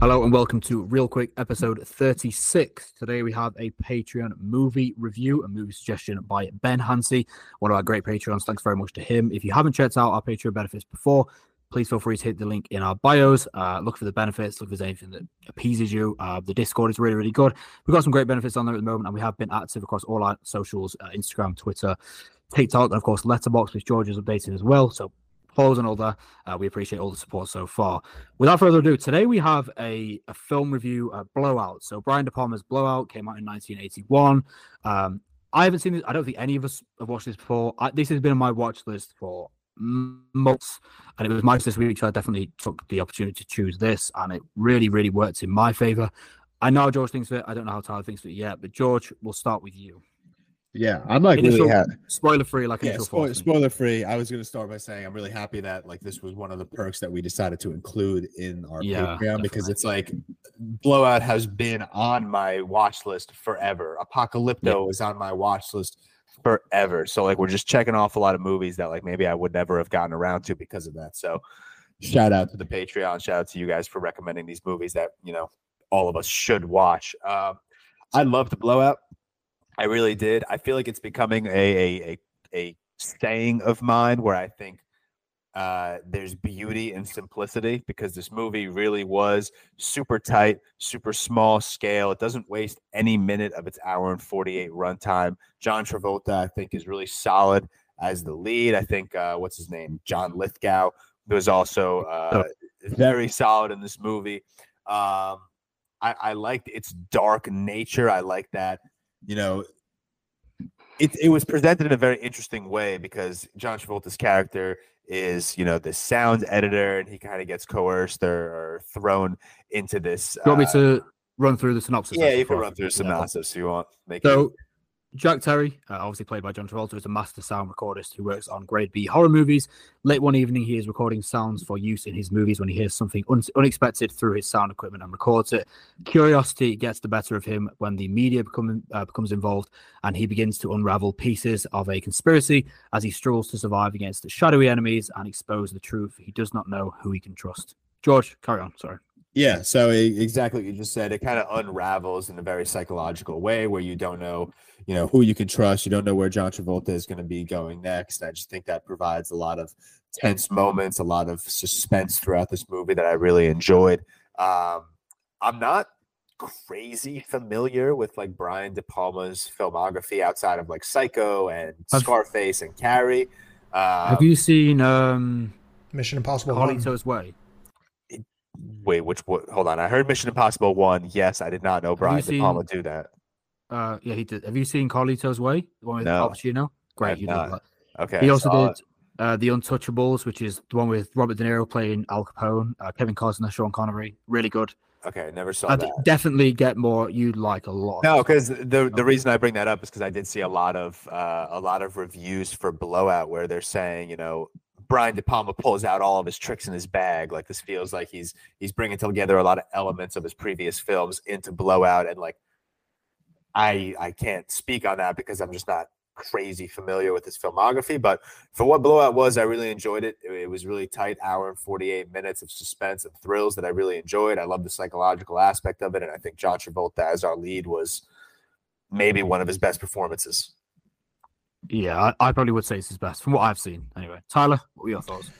Hello and welcome to ReelQuick episode 36. Today we have a Patreon movie review, a movie suggestion by Ben Hancy, one of our great Patreons. Thanks very much to him. If you haven't checked out our Patreon benefits before, please feel free to hit the link in our bios. Uh, look for the benefits, look if there's anything that appeases you. Uh, the Discord is really, really good. We've got some great benefits on there at the moment, and we have been active across all our socials uh, Instagram, Twitter, TikTok, and of course, Letterboxd, which George has updated as well. So follows and all that. Uh, we appreciate all the support so far. Without further ado, today we have a, a film review, uh, Blowout. So Brian De Palma's Blowout came out in 1981. Um, I haven't seen this. I don't think any of us have watched this before. I, this has been on my watch list for months, and it was my this week, so I definitely took the opportunity to choose this, and it really, really worked in my favor. I know George thinks of it. I don't know how Tyler thinks of it yet, but George, we'll start with you. Yeah, I'm like initial, really happy. Spoiler free, like yeah, spoiler, spoiler free. I was going to start by saying I'm really happy that like this was one of the perks that we decided to include in our yeah, Patreon definitely. because it's like Blowout has been on my watch list forever. Apocalypto yeah. is on my watch list forever. So like we're just checking off a lot of movies that like maybe I would never have gotten around to because of that. So shout out to the Patreon. Shout out to you guys for recommending these movies that you know all of us should watch. Um, I love the Blowout. I really did. I feel like it's becoming a a a, a saying of mine where I think uh, there's beauty in simplicity because this movie really was super tight, super small scale. It doesn't waste any minute of its hour and 48 runtime. John Travolta, I think, is really solid as the lead. I think, uh, what's his name? John Lithgow was also uh, very solid in this movie. Um, I, I liked its dark nature. I like that you know, it, it was presented in a very interesting way because John Travolta's character is, you know, the sound editor and he kind of gets coerced or, or, thrown into this. You want uh, me to run through the synopsis? Yeah, you can run through the synopsis if you want. Make so, it Jack Terry, uh, obviously played by John Travolta, is a master sound recordist who works on grade B horror movies. Late one evening, he is recording sounds for use in his movies when he hears something un- unexpected through his sound equipment and records it. Curiosity gets the better of him when the media become, uh, becomes involved, and he begins to unravel pieces of a conspiracy as he struggles to survive against the shadowy enemies and expose the truth. He does not know who he can trust. George, carry on. Sorry. Yeah, so exactly what you just said. It kind of unravels in a very psychological way where you don't know, you know, who you can trust. You don't know where John Travolta is going to be going next. I just think that provides a lot of tense moments, a lot of suspense throughout this movie that I really enjoyed. Um, I'm not crazy familiar with like Brian De Palma's filmography outside of like Psycho and Scarface and Carrie. Um, have you seen um, Mission Impossible? Carlito's Way. Wait, which what? Hold on. I heard Mission Impossible one. Yes, I did not know Brian De Palma do that. Uh, yeah, he did. Have you seen Carlito's Way? The one with no, Al Pacino. Great. He did Okay. He also did uh, The Untouchables, which is the one with Robert De Niro playing Al Capone, uh, Kevin Costner, Sean Connery. Really good. Okay, never saw I'd that. Definitely get more. You'd like a lot. No, because the the reason I bring that up is because I did see a lot of uh, a lot of reviews for Blowout where they're saying, you know, Brian De Palma pulls out all of his tricks in his bag. Like this feels like he's he's bringing together a lot of elements of his previous films into Blowout, and like I I can't speak on that because I'm just not crazy familiar with his filmography. But for what Blowout was, I really enjoyed it. It, it was really tight, hour and 48 minutes of suspense and thrills that I really enjoyed. I love the psychological aspect of it, and I think John Travolta as our lead was maybe one of his best performances. Yeah, I, I, probably would say it's his best from what I've seen. Anyway, Tyler, what were your thoughts?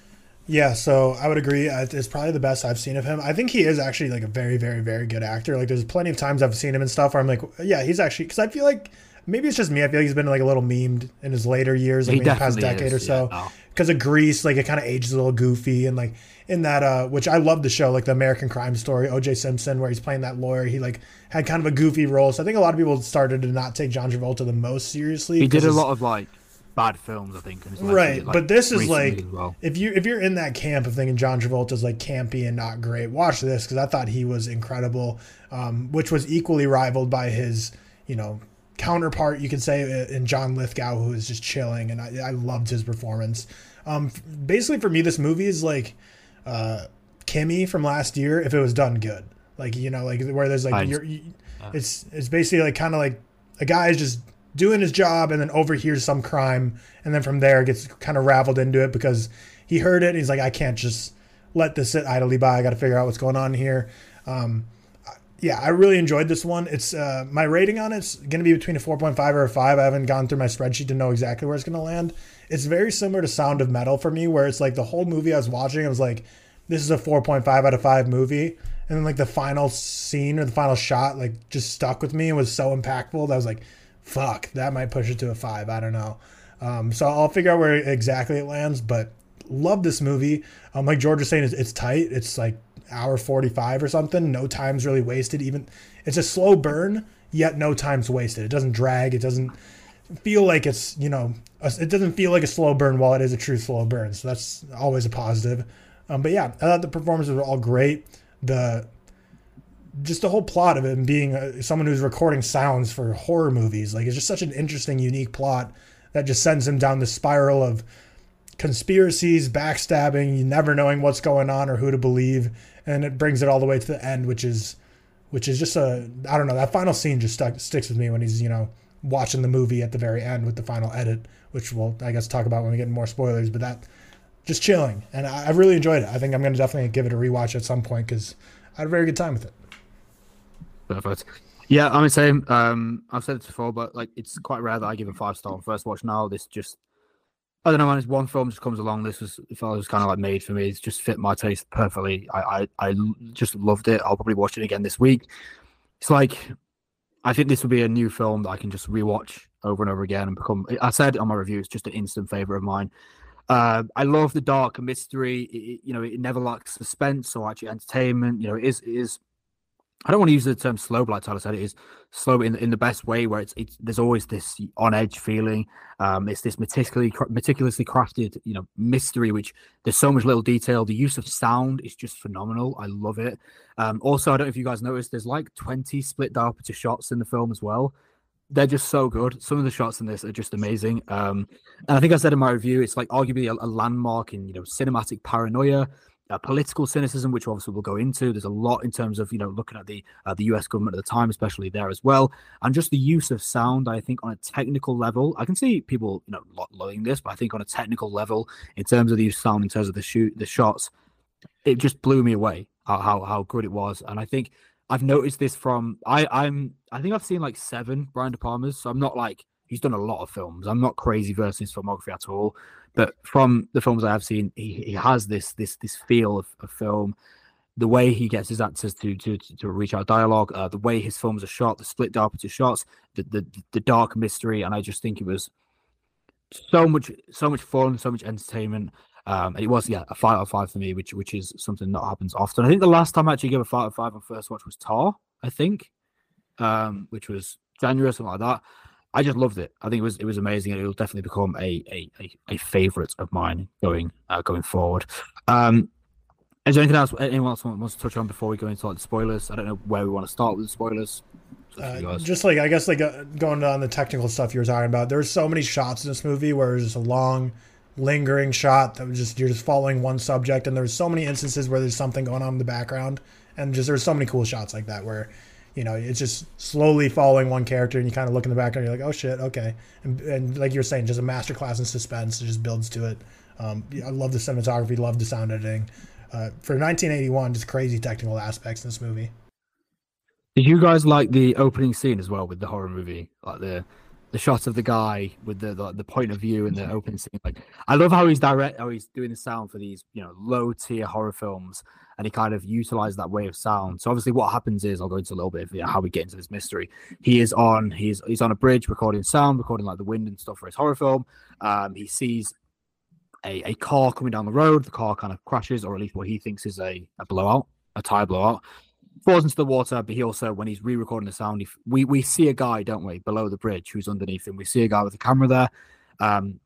Yeah, so I would agree. It's probably the best I've seen of him. I think he is actually like a very, very, very good actor. Like, there's plenty of times I've seen him and stuff where I'm like, yeah, he's actually because I feel like maybe it's just me. I feel like he's been like a little memed in his later years, like maybe past decade is, or so. Yeah, no. Because of Grease, like it kind of ages a little goofy, and like in that, uh, which I love the show, like the American Crime Story, O.J. Simpson, where he's playing that lawyer. He like had kind of a goofy role, so I think a lot of people started to not take John Travolta the most seriously. He did a lot of like bad films, I think. right, like, but this is like well. if you if you're in that camp of thinking John Travolta's like campy and not great, watch this because I thought he was incredible, um, which was equally rivaled by his you know counterpart you could say uh, in John Lithgow who is just chilling, and I, I loved his performance. Um, basically, for me, this movie is like uh, Kimi from last year if it was done good. Like you know, like where there's like you're, you, it's it's basically like kind of like a guy is just doing his job and then overhears some crime and then from there gets kind of raveled into it because he heard it he's like i can't just let this sit idly by i got to figure out what's going on here Um, yeah, I really enjoyed this one. It's uh, my rating on it's going to be between a 4.5 or a 5. I haven't gone through my spreadsheet to know exactly where it's going to land. It's very similar to Sound of Metal for me, where it's like the whole movie I was watching, I was like, this is a 4.5 out of 5 movie. And then like the final scene or the final shot, like just stuck with me and was so impactful that I was like, fuck, that might push it to a 5. I don't know. Um, so I'll figure out where exactly it lands, but love this movie. Um, like George was saying, it's, it's tight. It's like hour 45 or something. No time's really wasted. Even it's a slow burn, yet no time's wasted. It doesn't drag. It doesn't feel like it's, you know, a, it doesn't feel like a slow burn while it is a true slow burn. So that's always a positive. Um, but yeah, I thought the performances were all great. The just the whole plot of him being a, someone who's recording sounds for horror movies, like it's just such an interesting, unique plot that just sends him down the spiral of conspiracies, backstabbing, you never knowing what's going on or who to believe, and it brings it all the way to the end, which is which is just a I don't know that final scene just stuck sticks with me when he's you know watching the movie at the very end with the final edit, which we'll I guess talk about when we get more spoilers. But that just chilling, and I, I really enjoyed it. I think I'm going to definitely give it a rewatch at some point because I had a very good time with it. Perfect. Yeah, I'm the same. Um, I've said this before, but like it's quite rare that I give a five star on first watch. Now this just I don't know, man. It's one film just comes along. This was it was kind of like made for me. It's just fit my taste perfectly. I, I I just loved it. I'll probably watch it again this week. It's like I think this will be a new film that I can just rewatch over and over again and become. I said on my review, it's just an instant favorite of mine. Uh, I love the dark mystery. It, you know, it never lacks suspense or actually entertainment. You know, it is it is I don't want to use the term slow, but like Tyler said, it is slow in in the best way, where it's, it's there's always this on edge feeling. Um, it's this meticulously meticulously crafted, you know, mystery. Which there's so much little detail. The use of sound is just phenomenal. I love it. Um, also, I don't know if you guys noticed, there's like 20 split diopter shots in the film as well. They're just so good. Some of the shots in this are just amazing. Um, and I think I said in my review, it's like arguably a, a landmark in you know cinematic paranoia uh, political cynicism, which obviously we'll go into. There's a lot in terms of you know looking at the uh, the U.S. government at the time, especially there as well, and just the use of sound. I think on a technical level, I can see people you know loving this, but I think on a technical level, in terms of the use of sound, in terms of the shoot, the shots, it just blew me away how how, how good it was. And I think I've noticed this from I I'm I think I've seen like seven Brian De Palmas, so I'm not like he's done a lot of films. I'm not crazy versus his filmography at all. But from the films I have seen, he, he has this this this feel of, of film. The way he gets his actors to to to reach out dialogue, uh, the way his films are shot, the split diopter shots, the, the the dark mystery, and I just think it was so much so much fun, so much entertainment. Um, it was yeah a five out of five for me, which which is something that happens often. I think the last time I actually gave a five out of five on first watch was Tar, I think, um, which was January or something like that. I just loved it. I think it was it was amazing, and it will definitely become a a, a, a favorite of mine going uh, going forward. Um, is there anything else anyone else wants to touch on before we go into like the spoilers? I don't know where we want to start with the spoilers. Uh, just like I guess like uh, going on the technical stuff you were talking about, there's so many shots in this movie where it's just a long, lingering shot that was just you're just following one subject, and there's so many instances where there's something going on in the background, and just there's so many cool shots like that where you know, it's just slowly following one character, and you kind of look in the background, you're like, oh shit, okay, and, and like you're saying, just a masterclass in suspense. It just builds to it. Um, I love the cinematography, love the sound editing. Uh, for 1981, just crazy technical aspects in this movie. Did you guys like the opening scene as well with the horror movie, like the the shot of the guy with the, the, the point of view and the open scene. Like I love how he's direct, how he's doing the sound for these you know low tier horror films, and he kind of utilized that way of sound. So obviously, what happens is I'll go into a little bit of you know, how we get into this mystery. He is on he's he's on a bridge recording sound, recording like the wind and stuff for his horror film. Um, he sees a, a car coming down the road. The car kind of crashes, or at least what he thinks is a, a blowout, a tire blowout falls into the water, but he also, when he's re-recording the sound, we we see a guy, don't we, below the bridge who's underneath him. We see a guy with a camera there. Um,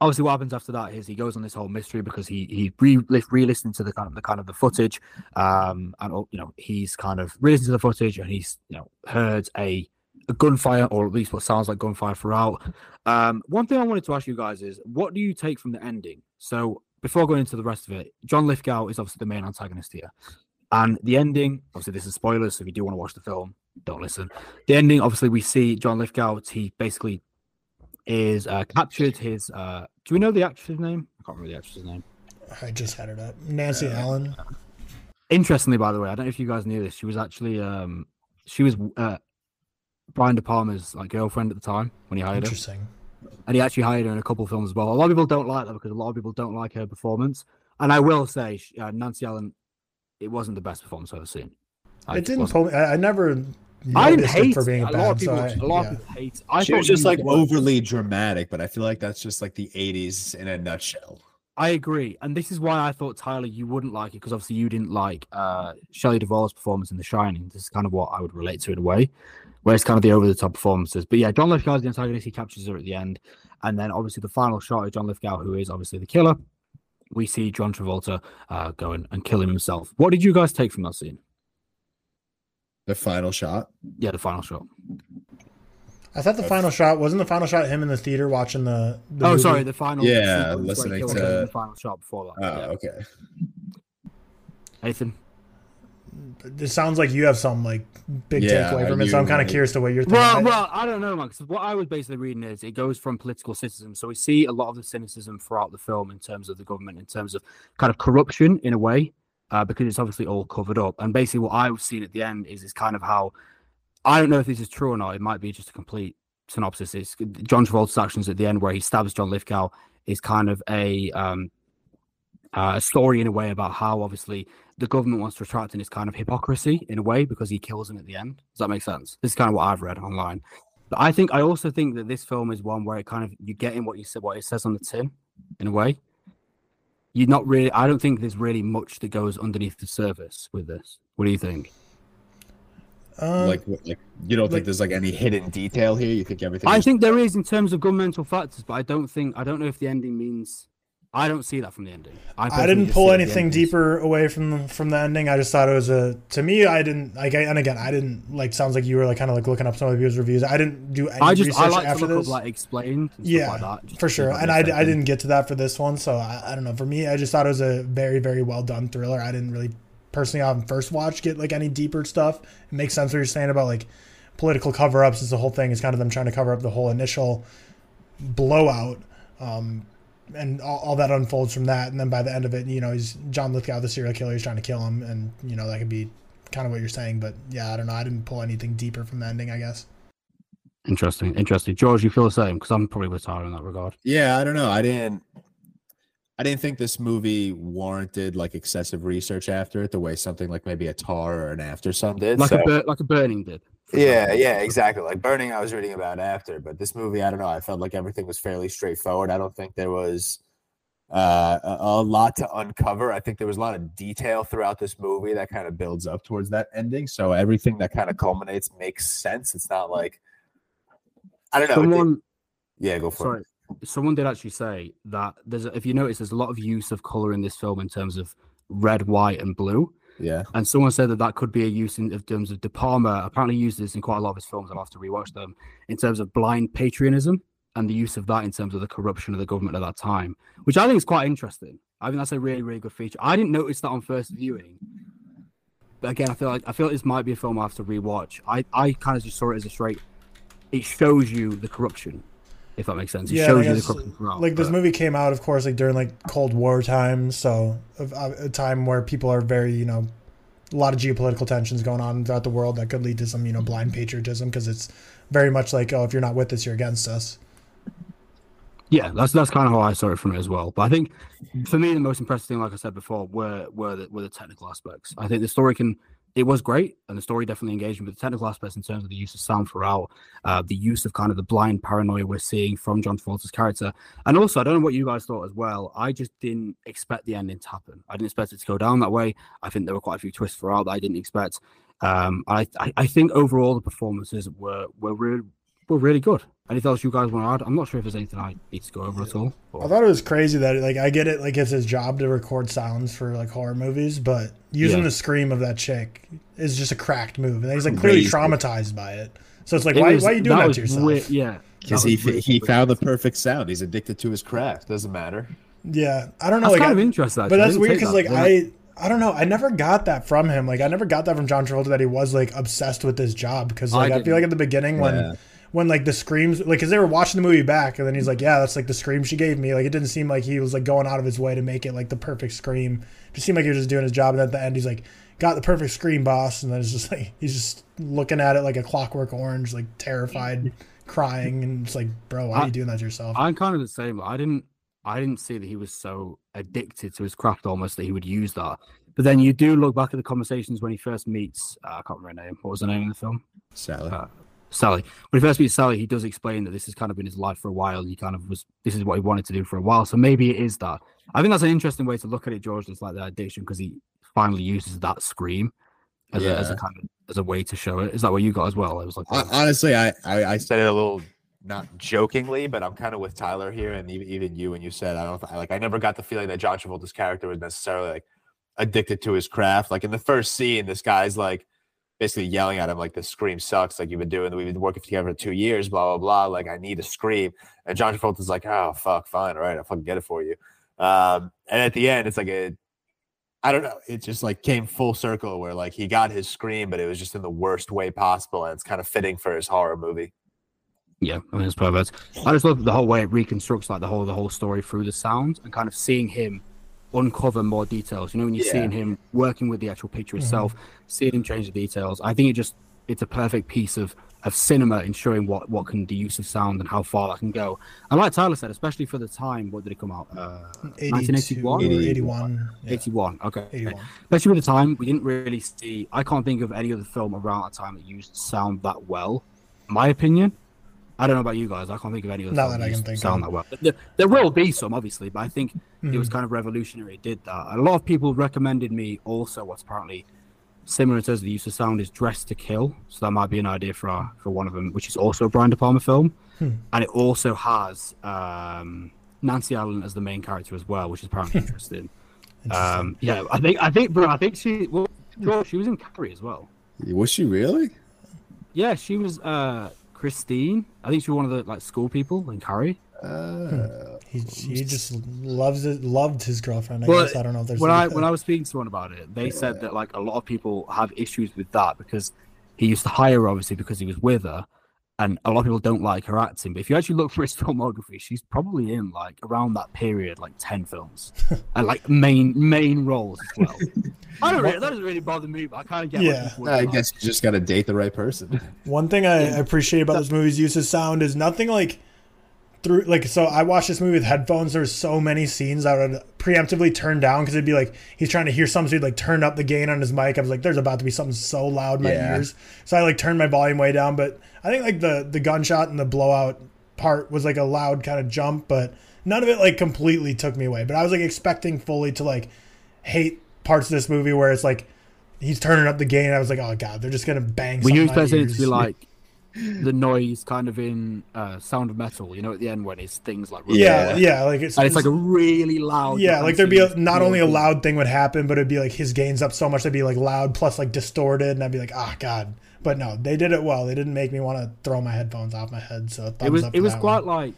obviously, what happens after that is he goes on this whole mystery because he he re re-listening to the kind of the kind of the footage, um, and oh, you know he's kind of re-listening to the footage and he's you know heard a a gunfire or at least what sounds like gunfire throughout. Um, one thing I wanted to ask you guys is, what do you take from the ending? So before going into the rest of it, John Lithgow is obviously the main antagonist here. And the ending, obviously, this is spoilers. So if you do want to watch the film, don't listen. The ending, obviously, we see John Lithgow. He basically is uh, captured. His uh, do we know the actress's name? I can't remember the actress's name. I just had it up. Nancy uh, Allen. Interestingly, by the way, I don't know if you guys knew this. She was actually um she was uh Brian De Palma's like girlfriend at the time when he hired Interesting. her. Interesting. And he actually hired her in a couple of films as well. A lot of people don't like that because a lot of people don't like her performance. And I will say, uh, Nancy Allen, it wasn't the best performance I've ever seen. I it didn't pull me. I, I never I didn't hate for being a, a lot of people. So I, a lot yeah. of people hate. I she was just like was. overly dramatic, but I feel like that's just like the '80s in a nutshell. I agree, and this is why I thought Tyler, you wouldn't like it because obviously you didn't like uh, Shelley Duvall's performance in The Shining. This is kind of what I would relate to in a way, where it's kind of the over-the-top performances. But yeah, John Lithgow's the antagonist. He captures her at the end, and then obviously the final shot of John Lithgow, who is obviously the killer. We see John Travolta uh, go and, and kill him himself. What did you guys take from that scene? The final shot. Yeah, the final shot. I thought the final shot wasn't the final shot him in the theater watching the. the oh, movie? sorry, the final. Yeah, listening to the final shot before that. Oh, yeah. okay. Nathan. It sounds like you have some like big yeah, takeaway from it, so I'm kind of curious to what you're thinking. Well, well, I don't know, man. Because what I was basically reading is it goes from political cynicism. So we see a lot of the cynicism throughout the film in terms of the government, in terms of kind of corruption in a way, uh, because it's obviously all covered up. And basically, what I was seeing at the end is is kind of how I don't know if this is true or not. It might be just a complete synopsis. It's John Travolta's actions at the end where he stabs John Lithgow is kind of a um, uh, a story in a way about how obviously the government wants to retract in its kind of hypocrisy in a way because he kills him at the end. Does that make sense? This is kind of what I've read online. But I think I also think that this film is one where it kind of you get in what you said, what it says on the tin, in a way. You're not really. I don't think there's really much that goes underneath the surface with this. What do you think? Um, like, like you don't like, think there's like any hidden detail here? You think everything? I is- think there is in terms of governmental factors, but I don't think I don't know if the ending means. I don't see that from the ending. I, I didn't pull anything deeper away from from the ending. I just thought it was a to me. I didn't like. and again, I didn't like. Sounds like you were like kind of like looking up some of the viewers' reviews. I didn't do any I just research I like after to look this. Up, like explained. yeah, like for sure. And I, I didn't get to that for this one, so I, I don't know. For me, I just thought it was a very very well done thriller. I didn't really personally on first watch get like any deeper stuff. It makes sense what you're saying about like political cover ups. Is the whole thing is kind of them trying to cover up the whole initial blowout. Um, and all, all, that unfolds from that, and then by the end of it, you know, he's John Lithgow, the serial killer. He's trying to kill him, and you know that could be kind of what you're saying. But yeah, I don't know. I didn't pull anything deeper from the ending. I guess. Interesting, interesting. George, you feel the same? Because I'm probably with Tyler in that regard. Yeah, I don't know. I didn't. I didn't think this movie warranted like excessive research after it, the way something like maybe a Tar or an After Sun did. Like so, a bur- like a Burning did. Yeah, yeah, exactly. Like Burning, I was reading about after, but this movie, I don't know. I felt like everything was fairly straightforward. I don't think there was uh, a, a lot to uncover. I think there was a lot of detail throughout this movie that kind of builds up towards that ending. So everything that kind of culminates makes sense. It's not like I don't know. Someone, yeah, go for sorry, it someone did actually say that there's if you notice there's a lot of use of color in this film in terms of red, white, and blue. Yeah. And someone said that that could be a use in of terms of De Palma apparently used this in quite a lot of his films. I'll have to rewatch them in terms of blind patriotism and the use of that in terms of the corruption of the government at that time, which I think is quite interesting. I think that's a really, really good feature. I didn't notice that on first viewing. But again, I feel like I feel like this might be a film I have to rewatch. I, I kind of just saw it as a straight it shows you the corruption if that makes sense. It yeah, shows you the corruption Like this movie came out, of course, like during like Cold War times, so a, a time where people are very, you know, a lot of geopolitical tensions going on throughout the world that could lead to some, you know, blind patriotism because it's very much like, oh, if you're not with us, you're against us. Yeah, that's that's kind of how I saw it from it as well. But I think for me, the most impressive thing, like I said before, were were the, were the technical aspects. I think the story can it was great, and the story definitely engaged me. But the technical aspects in terms of the use of sound throughout, uh, the use of kind of the blind paranoia we're seeing from John Travolta's character, and also I don't know what you guys thought as well. I just didn't expect the ending to happen. I didn't expect it to go down that way. I think there were quite a few twists throughout that I didn't expect. Um, I, I, I think overall the performances were were really were really good. Anything else you guys want to add? I'm not sure if there's anything I need to go over at all. But. I thought it was crazy that like I get it, like it's his job to record sounds for like horror movies, but using yeah. the scream of that chick is just a cracked move, and he's like clearly traumatized by it. So it's like, it why, was, why are you doing that, that to yourself? Weird, yeah, because he he found the perfect sound. He's addicted to his craft. Doesn't matter. Yeah, I don't know. That's like, kind I, of interesting, but that's weird because like I. I don't know. I never got that from him. Like I never got that from John Travolta that he was like obsessed with his job because like I, I feel like at the beginning when when like the screams, like, cause they were watching the movie back, and then he's like, "Yeah, that's like the scream she gave me." Like, it didn't seem like he was like going out of his way to make it like the perfect scream. It just seemed like he was just doing his job. And at the end, he's like, "Got the perfect scream, boss." And then it's just like he's just looking at it like a Clockwork Orange, like terrified, crying, and it's like, "Bro, why are you doing that to yourself?" I'm kind of the same. I didn't, I didn't see that he was so addicted to his craft almost that he would use that. But then you do look back at the conversations when he first meets, uh, I can't remember her name. What was the name of the film? Sally. Uh, Sally. When he first meets Sally, he does explain that this has kind of been his life for a while. He kind of was, this is what he wanted to do for a while. So maybe it is that. I think that's an interesting way to look at it, George. It's like the addiction because he finally uses that scream as, yeah. a, as a kind of as a way to show it. Is that what you got as well? It was like oh. honestly, I, I, I said it a little not jokingly, but I'm kind of with Tyler here, and even, even you when you said I don't like I never got the feeling that John Travolta's character was necessarily like addicted to his craft. Like in the first scene, this guy's like basically yelling at him like the scream sucks. Like you've been doing we've been working together for two years blah blah blah. Like i need a scream. And john travolta's like oh fuck fine all right i'll fucking get it for you. Um, and at the end it's like a i don't know it just like came full circle where like he got his scream but it was just in the worst way possible and it's kind of fitting for his horror movie. Yeah i mean it's perfect. I just love the whole way it reconstructs like the whole the whole story through the sound and kind of seeing him uncover more details. You know, when you're yeah. seeing him working with the actual picture mm-hmm. itself, seeing him change the details. I think it just it's a perfect piece of of cinema in showing what what can the use of sound and how far that can go. And like Tyler said, especially for the time, what did it come out? Uh, 1981 81. 81. Okay. 81. Especially for the time, we didn't really see. I can't think of any other film around that time that used sound that well. My opinion. I don't know about you guys. I can't think of any other Not that I can think sound of. that well. There, there, will be some, obviously, but I think mm-hmm. it was hmm. kind of revolutionary. It did that. A lot of people recommended me also what's apparently similar in terms of the use of sound is Dressed to Kill. So that might be an idea for uh, for one of them, which is also a Brian De Palma film, hmm. and it also has um, Nancy Allen as the main character as well, which is apparently interesting. interesting. Um, yeah, I think I think, bro, I think she well, she was in Carrie as well. Was she really? Yeah, she was. Uh, Christine. I think she was one of the like school people in Carrie. Uh, he, he just loves it. Loved his girlfriend. I well, guess I don't know if there's when I when I was speaking to someone about it, they yeah. said that like a lot of people have issues with that because he used to hire her obviously because he was with her, and a lot of people don't like her acting. But if you actually look for his filmography, she's probably in like around that period, like ten films, and like main main roles as well. I don't really, that doesn't really bother me, but I kind of get. Yeah, I guess you just got to date the right person. One thing I appreciate about this movie's use of sound is nothing like through like so I watched this movie with headphones. There's so many scenes I would preemptively turn down because it'd be like he's trying to hear something. So he'd like turn up the gain on his mic. I was like, there's about to be something so loud in my yeah. ears. So I like turned my volume way down. But I think like the the gunshot and the blowout part was like a loud kind of jump, but none of it like completely took me away. But I was like expecting fully to like hate parts of this movie where it's like he's turning up the gain. I was like, oh god, they're just gonna bang. Were you expecting it to be like the noise kind of in uh, Sound of Metal, you know, at the end when it's things like yeah, yeah, like it's and it's like a really loud. Yeah, like there'd be a, not only a loud thing would happen, but it'd be like his gains up so much they'd be like loud plus like distorted, and I'd be like, ah, oh, god. But no, they did it well. They didn't make me want to throw my headphones off my head. So it was it was quite one. like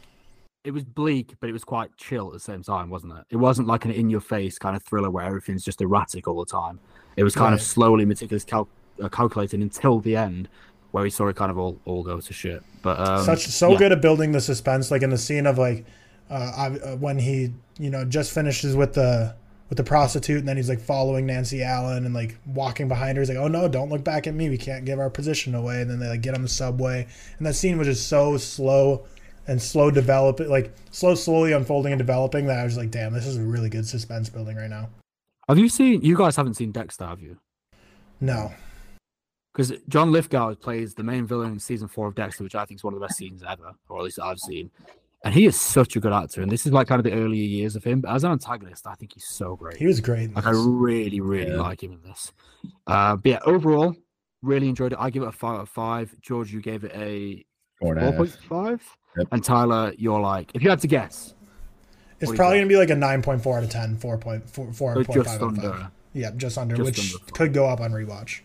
it was bleak, but it was quite chill at the same time, wasn't it? It wasn't like an in your face kind of thriller where everything's just erratic all the time. It was kind right. of slowly, meticulous cal- uh, calculated until the end where we saw it kind of all, all go to shit. But um, such so yeah. good at building the suspense, like in the scene of like uh, uh, when he you know just finishes with the with the prostitute, and then he's like following Nancy Allen and like walking behind her. He's like, "Oh no, don't look back at me. We can't give our position away." And then they like get on the subway, and that scene was just so slow and slow developing, like slow slowly unfolding and developing that I was like, "Damn, this is a really good suspense building right now." Have you seen? You guys haven't seen Dexter, have you? No because John Lithgow plays the main villain in season four of Dexter, which I think is one of the best scenes ever, or at least I've seen. And he is such a good actor, and this is like kind of the earlier years of him. But as an antagonist, I think he's so great. He was great. Like I really, really yeah. like him in this. Uh, but yeah, overall, really enjoyed it. I give it a five out of five. George, you gave it a four point five, yep. and Tyler, you're like, if you had to guess, it's probably gonna be like a nine point four out of 10, 4.4, 4, so just under. Yeah, just under, just which under could go up on rewatch.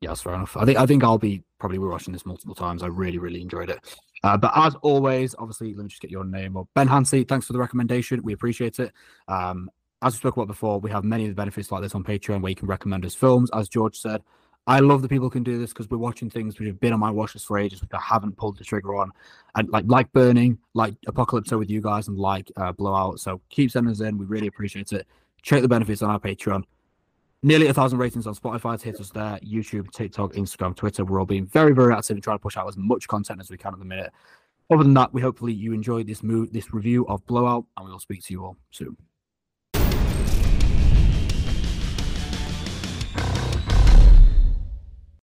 Yeah, that's fair enough. I think I think I'll be probably rewatching this multiple times. I really, really enjoyed it. Uh, but as always, obviously, let me just get your name. Or Ben Hancy, thanks for the recommendation. We appreciate it. Um, as we spoke about before, we have many of the benefits like this on Patreon where you can recommend us films. As George said, I love that people can do this because we're watching things which have been on my watch list for ages, which I haven't pulled the trigger on, and like like Burning, like Apocalypse with you guys, and like uh, Blowout. So keep sending us in. We really appreciate it. Check the benefits on our Patreon. Nearly a thousand ratings on Spotify. to Hit us there. YouTube, TikTok, Instagram, Twitter. We're all being very, very active and trying to push out as much content as we can at the minute. Other than that, we hopefully you enjoyed this move, this review of Blowout, and we will speak to you all soon.